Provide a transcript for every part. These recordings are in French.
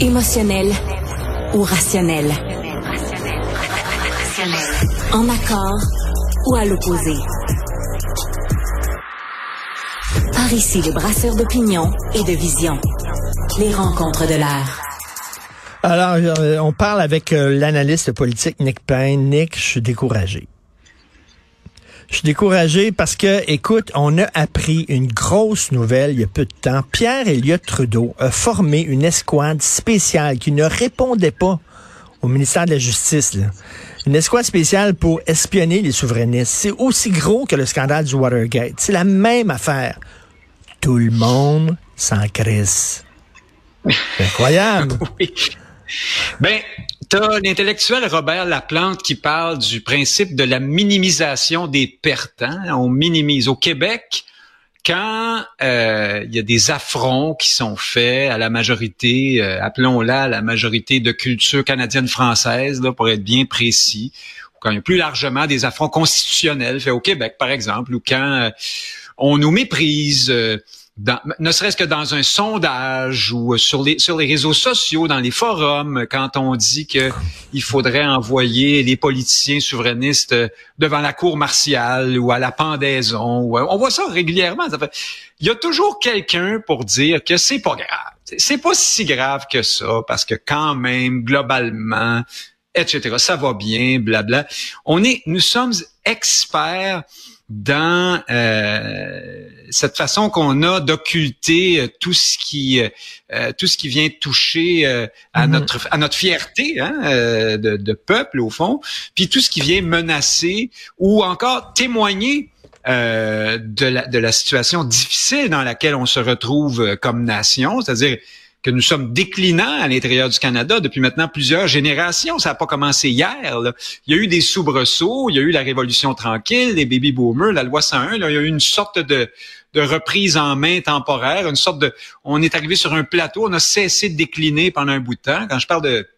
Émotionnel ou rationnel? En accord ou à l'opposé? Par ici, les brasseurs d'opinion et de vision. Les rencontres de l'air. Alors, euh, on parle avec euh, l'analyste politique Nick Payne. Nick, je suis découragé. Je suis découragé parce que, écoute, on a appris une grosse nouvelle il y a peu de temps. Pierre Elliott Trudeau a formé une escouade spéciale qui ne répondait pas au ministère de la Justice. Une escouade spéciale pour espionner les souverainistes. C'est aussi gros que le scandale du Watergate. C'est la même affaire. Tout le monde s'en crisse. Incroyable. oui. Ben, T'as l'intellectuel Robert Laplante qui parle du principe de la minimisation des pertes. Hein? On minimise. Au Québec, quand euh, il y a des affronts qui sont faits à la majorité, euh, appelons-la la majorité de culture canadienne-française, là, pour être bien précis, ou quand il y a plus largement des affronts constitutionnels faits au Québec, par exemple, ou quand euh, on nous méprise ne serait-ce que dans un sondage ou euh, sur les sur les réseaux sociaux, dans les forums, quand on dit que il faudrait envoyer les politiciens souverainistes euh, devant la cour martiale ou à la pendaison, on voit ça régulièrement. Il y a toujours quelqu'un pour dire que c'est pas grave. C'est pas si grave que ça parce que quand même globalement, etc. Ça va bien, blabla. On est, nous sommes experts dans euh, cette façon qu'on a d'occulter euh, tout ce qui euh, tout ce qui vient toucher à mhm. notre à notre fierté hein, de, de, peuple au fond, puis tout ce qui vient menacer ou encore témoigner de la de la situation difficile dans laquelle on se retrouve comme nation, c'est-à-dire que nous sommes déclinants à l'intérieur du Canada depuis maintenant plusieurs générations. Ça n'a pas commencé hier. Il y a eu des soubresauts, il y a eu la Révolution tranquille, les baby boomers, la loi 101. Là, il y a eu une sorte de, de reprise en main temporaire, une sorte de... On est arrivé sur un plateau, on a cessé de décliner pendant un bout de temps. Quand je parle de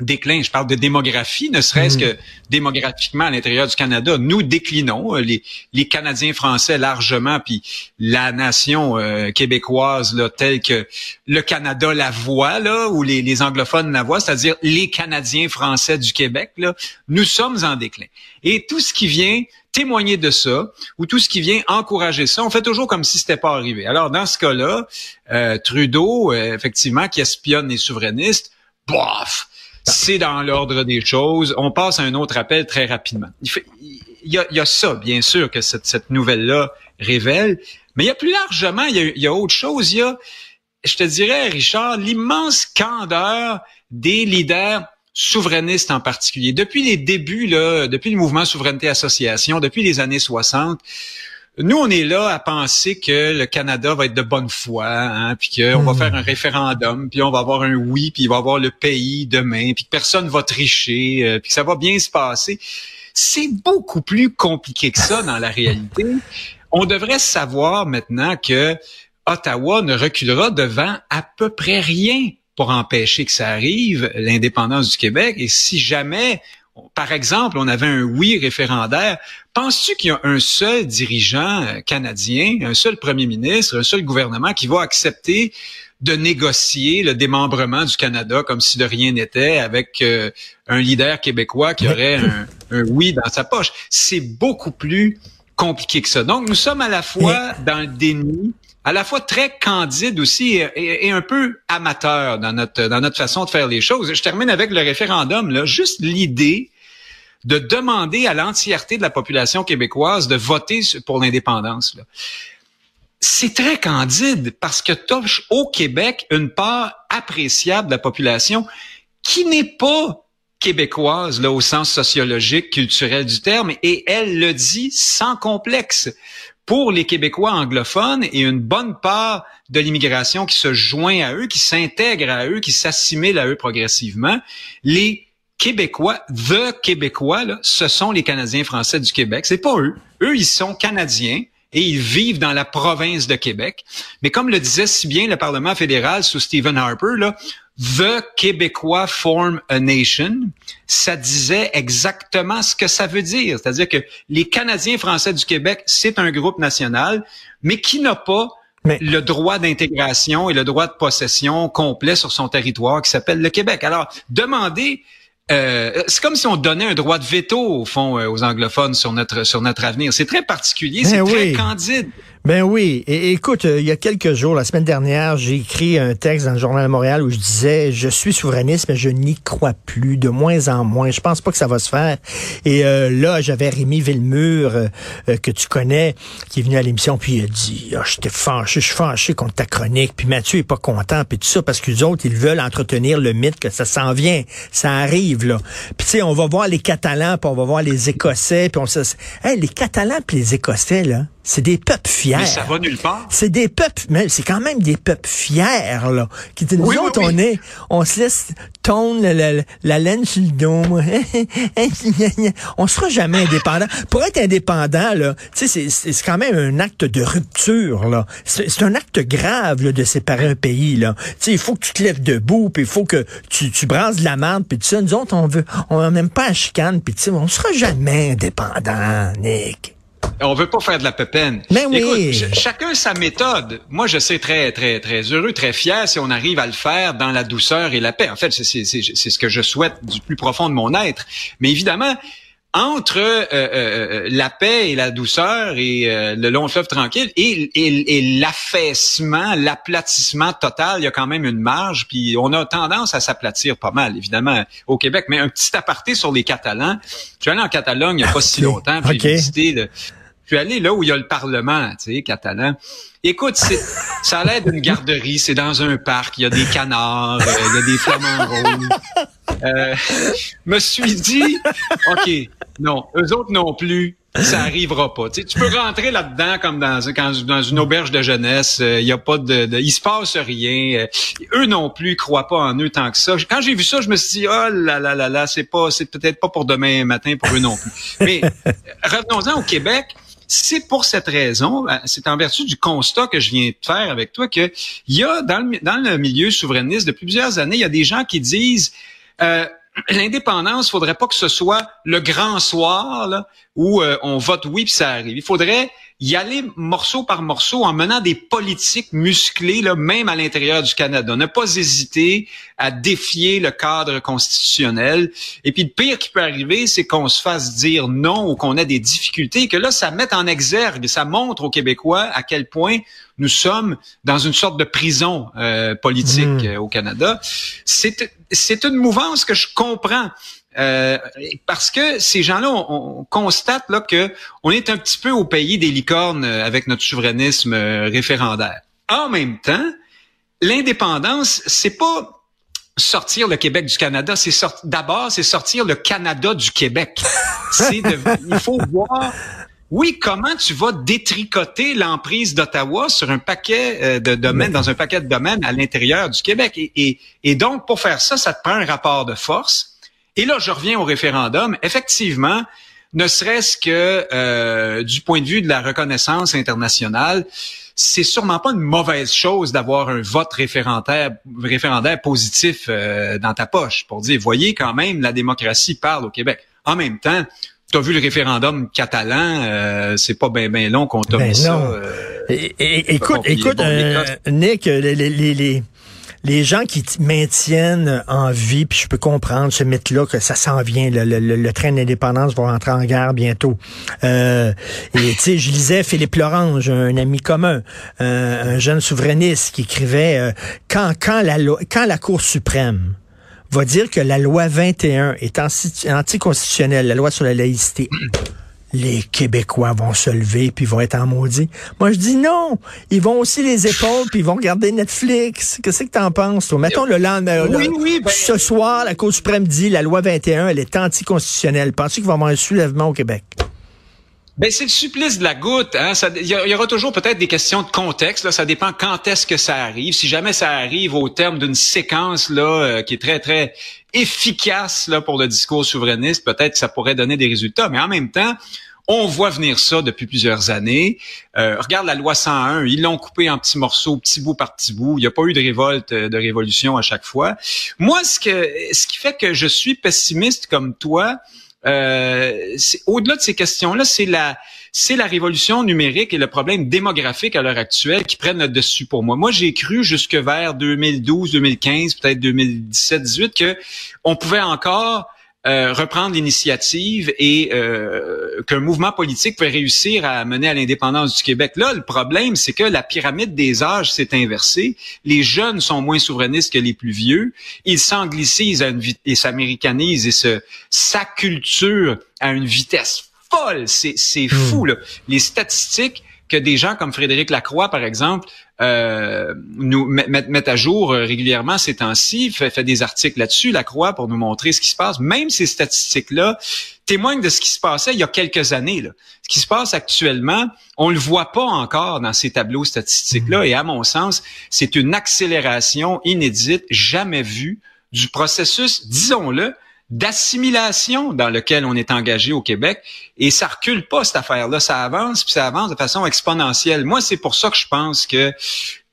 déclin, je parle de démographie, ne serait-ce que mm. démographiquement à l'intérieur du Canada, nous déclinons, euh, les, les Canadiens français largement, puis la nation euh, québécoise là, telle que le Canada la voit, là, ou les, les anglophones la voient, c'est-à-dire les Canadiens français du Québec, là, nous sommes en déclin. Et tout ce qui vient témoigner de ça, ou tout ce qui vient encourager ça, on fait toujours comme si c'était pas arrivé. Alors, dans ce cas-là, euh, Trudeau, effectivement, qui espionne les souverainistes, bof, c'est dans l'ordre des choses. On passe à un autre appel très rapidement. Il, y, a, ça, bien sûr, que cette, nouvelle-là révèle. Mais il y a plus largement, il y a, autre chose. Il y a, je te dirais, Richard, l'immense candeur des leaders souverainistes en particulier. Depuis les débuts, là, depuis le mouvement Souveraineté Association, depuis les années 60, nous, on est là à penser que le Canada va être de bonne foi, hein, puis qu'on va hmm. faire un référendum, puis on va avoir un oui, puis il va avoir le pays demain, puis que personne va tricher, euh, puis que ça va bien se passer. C'est beaucoup plus compliqué que ça dans la réalité. On devrait savoir maintenant que Ottawa ne reculera devant à peu près rien pour empêcher que ça arrive, l'indépendance du Québec. Et si jamais par exemple, on avait un oui référendaire. Penses-tu qu'il y a un seul dirigeant euh, canadien, un seul premier ministre, un seul gouvernement qui va accepter de négocier le démembrement du Canada comme si de rien n'était avec euh, un leader québécois qui aurait un, oui dans sa poche? C'est beaucoup plus compliqué que ça. Donc, nous sommes à la fois dans le déni, à la fois très candide aussi et, un peu amateur dans notre dans notre façon de faire les choses. Je termine avec le référendum là, juste l'idée de demander à l'entièreté de la population québécoise de voter pour l'indépendance. C'est très candide parce que touche au Québec une part appréciable de la population qui n'est pas québécoise là au sens sociologique, culturel du terme et elle le dit sans complexe pour les Québécois anglophones et une bonne part de l'immigration qui se joint à eux, qui s'intègre à eux, qui s'assimile à eux progressivement, les Québécois, the Québécois, là, ce sont les Canadiens français du Québec. C'est pas eux. Eux, ils sont Canadiens et ils vivent dans la province de Québec. Mais comme le disait si bien le Parlement fédéral sous Stephen Harper, là, The Québécois form a nation, ça disait exactement ce que ça veut dire. C'est-à-dire que les Canadiens français du Québec, c'est un groupe national, mais qui n'a pas le droit d'intégration et le droit de possession complet sur son territoire qui s'appelle le Québec. Alors, demander euh, c'est comme si on donnait un droit de veto au fond euh, aux anglophones sur notre sur notre avenir. C'est très particulier, c'est ben très candide. Ben oui. Écoute, euh, il y a quelques jours, la semaine dernière, j'ai écrit un texte dans le Journal de Montréal où je disais je suis souverainiste, mais je n'y crois plus, de moins en moins. Je pense pas que ça va se faire. Et euh, là, j'avais Rémi Villemur, euh, que tu connais, qui est venu à l'émission, puis il a dit oh, j'étais fâché, je suis fâché contre ta chronique, puis Mathieu est pas content, puis tout ça, parce que les autres, ils veulent entretenir le mythe que ça s'en vient, ça arrive, là. Puis tu sais, on va voir les Catalans, puis on va voir les Écossais, puis on se... Hey, les Catalans puis les Écossais, là, c'est des peuples fiers. Mais ça va nulle part. C'est des peuples, mais c'est quand même des peuples fiers, là. Qui, nous autres, on est, on se laisse tourner la, la, laine sur le dos. on sera jamais indépendant. Pour être indépendant, là, tu sais, c'est quand même un acte de rupture, là. C'est un acte grave, là, de séparer un pays, là. Tu sais, il faut que tu te lèves debout, puis il faut que tu, tu brasses de la merde, puis tout ça. Nous autres, on veut, on n'aime pas la chicane, puis tu sais, on sera jamais indépendant, Nick. On veut pas faire de la pépène. Mais oui. Écoute, chacun sa méthode. Moi, je sais très, très, très heureux, très fier si on arrive à le faire dans la douceur et la paix. En fait, c'est ce que je souhaite du plus profond de mon être. Mais évidemment, entre euh, euh, euh, la paix et la douceur et le long fleuve tranquille et, et, l'affaissement, l'aplatissement total, il y a quand même une marge. Puis on a tendance à s'aplatir pas mal, évidemment, au Québec. Mais un petit aparté sur les Catalans. Je suis allé en Catalogne il n'y a pas si longtemps. J'ai visité le, je suis allé là où il y a le Parlement, tu sais, catalan. Écoute, c'est, ça a l'air d'une garderie, c'est dans un parc, il y a des canards, euh, il y a des flamants roses. Euh, me suis dit, OK, non, eux autres non plus, ça arrivera pas. Tu, sais, tu peux rentrer là-dedans comme dans, dans une auberge de jeunesse, euh, il y a pas de, de, il se passe rien. Euh, eux non plus croient pas en eux tant que ça. Quand j'ai vu ça, je me suis dit, oh là là là là, c'est pas, c'est peut-être pas pour demain matin pour eux non plus. Mais revenons-en au Québec c'est pour cette raison, euh, c'est en vertu du constat que je viens de faire avec toi que il y a dans le, dans le milieu souverainiste depuis plusieurs années, il y a des gens qui disent euh, l'indépendance, faudrait pas que ce soit le grand soir là, où euh, on vote oui puis ça arrive. Il faudrait y aller morceau par morceau en menant des politiques musclées, là, même à l'intérieur du Canada. Ne pas hésiter à défier le cadre constitutionnel. Et puis le pire qui peut arriver, c'est qu'on se fasse dire non ou qu'on ait des difficultés, et que là, ça mette en exergue, ça montre aux Québécois à quel point nous sommes dans une sorte de prison euh, politique mmh. euh, au Canada. C'est une mouvance que je comprends. Euh, parce que ces gens-là, on, constate là que on est un petit peu au pays des licornes euh, avec notre souverainisme euh, référendaire. En même temps, l'indépendance, c'est pas sortir le Québec du Canada, c'est d'abord c'est sortir le Canada du Québec. c'est il faut voir oui, comment tu vas détricoter l'emprise d'Ottawa sur un paquet de domaines, dans un paquet de domaines à l'intérieur du Québec. Et, et, donc, pour faire ça, ça te prend un rapport de force. Et là, je reviens au référendum. Effectivement, ne serait-ce que euh, du point de vue de la reconnaissance internationale, c'est sûrement pas une mauvaise chose d'avoir un vote référendaire, référendaire positif euh, dans ta poche pour dire, voyez quand même, la démocratie parle au Québec. En même temps, tu as vu le référendum catalan, euh, c'est pas bien ben long qu'on t'a ben ça. Euh, écoute, écoute, Nick, les, les, les les gens qui maintiennent en vie, puis je peux comprendre ce mythe-là que ça s'en vient, le, train d'indépendance va rentrer en guerre bientôt. Euh, et tu sais, je lisais Philippe Lorange, un ami commun, un jeune souverainiste qui écrivait euh, quand quand la quand la Cour suprême va dire que la loi 21 est anticonstitutionnelle, la loi sur la laïcité les Québécois vont se lever puis vont être en maudit. Moi, je dis non. Ils vont aussi les épaules puis ils vont regarder Netflix. Qu'est-ce que t'en penses, toi? Mettons le lendemain. Oui, oui, ben- Ce soir, la Cour suprême dit la loi 21, elle est anticonstitutionnelle. Penses-tu qu'il va y avoir un soulèvement au Québec? Ben c'est le supplice de la goutte. Hein? Il y, aura toujours peut-être des questions de contexte. Là. Ça dépend quand est-ce que ça arrive. Si jamais ça arrive au terme d'une séquence là euh, qui est très très efficace là pour le discours souverainiste, peut-être que ça pourrait donner des résultats. Mais en même temps, on voit venir ça depuis plusieurs années. Euh, regarde la loi 101, ils l'ont coupé en petits morceaux, petit bout par petit bout. Il n'y a pas eu de révolte, euh, de révolution à chaque fois. Moi, ce, que, qui fait que je suis pessimiste comme toi, euh, au-delà de ces questions-là, c'est la c'est la révolution numérique et le problème démographique à l'heure actuelle qui prennent le dessus pour moi. Moi, j'ai cru jusque vers 2012, 2015, peut-être 2017, 18 que on pouvait encore euh, reprendre l'initiative et euh, qu'un mouvement politique peut réussir à mener à l'indépendance du Québec. Là, le problème, c'est que la pyramide des âges s'est inversée. Les jeunes sont moins souverainistes que les plus vieux. Ils s'anglicisent et s'américanisent et se s'acculturent à une vitesse folle. C'est, c'est fou, hmm. là. Les statistiques que des gens comme Frédéric Lacroix, par exemple, euh, nous mettent, à jour euh, régulièrement ces temps-ci, fait, fait des articles là-dessus, Lacroix, pour nous montrer ce qui se passe. Même ces statistiques-là témoignent de ce qui se passait il y a quelques années. Là. Ce qui se passe actuellement, on le voit pas encore dans ces tableaux statistiques-là. Mmh. Et à mon sens, c'est une accélération inédite, jamais vue du processus, disons-le, d'assimilation dans lequel on est engagé au Québec. Et ça recule pas, cette affaire-là. Ça avance, puis ça avance de façon exponentielle. Moi, c'est pour ça que je pense que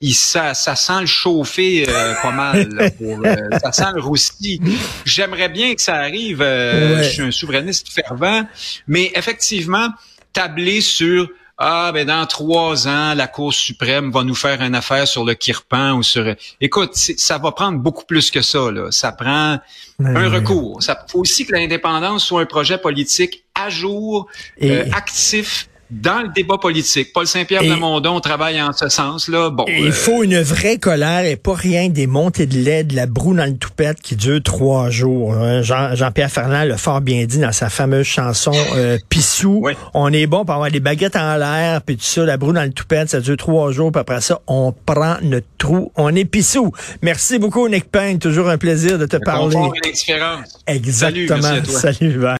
il, ça, ça sent le chauffer euh, pas mal. Euh, ça sent le roussi. J'aimerais bien que ça arrive. Euh, je suis un souverainiste fervent. Mais effectivement, tabler sur ah ben dans trois ans la Cour suprême va nous faire une affaire sur le Kirpan ou sur écoute ça va prendre beaucoup plus que ça là. Ça prend un recours. Ça faut aussi que l'indépendance soit un projet politique à jour euh, actif dans le débat politique. Paul Saint-Pierre Lamondon travaille en ce sens-là. Bon, il euh, faut une vraie colère et pas rien des montées de lait, de la broue dans le toupette qui dure trois jours. Hein. Jean, pierre Ferland l'a fort bien dit dans sa fameuse chanson euh, Pissou. On est bon pour avoir des baguettes en l'air, puis tout ça, la broue dans le toupette, ça dure trois jours, puis après ça, on prend notre trou. On est Pissou. Merci beaucoup, Nick Payne. Toujours un plaisir de te parler. Exactement. Salut, Salut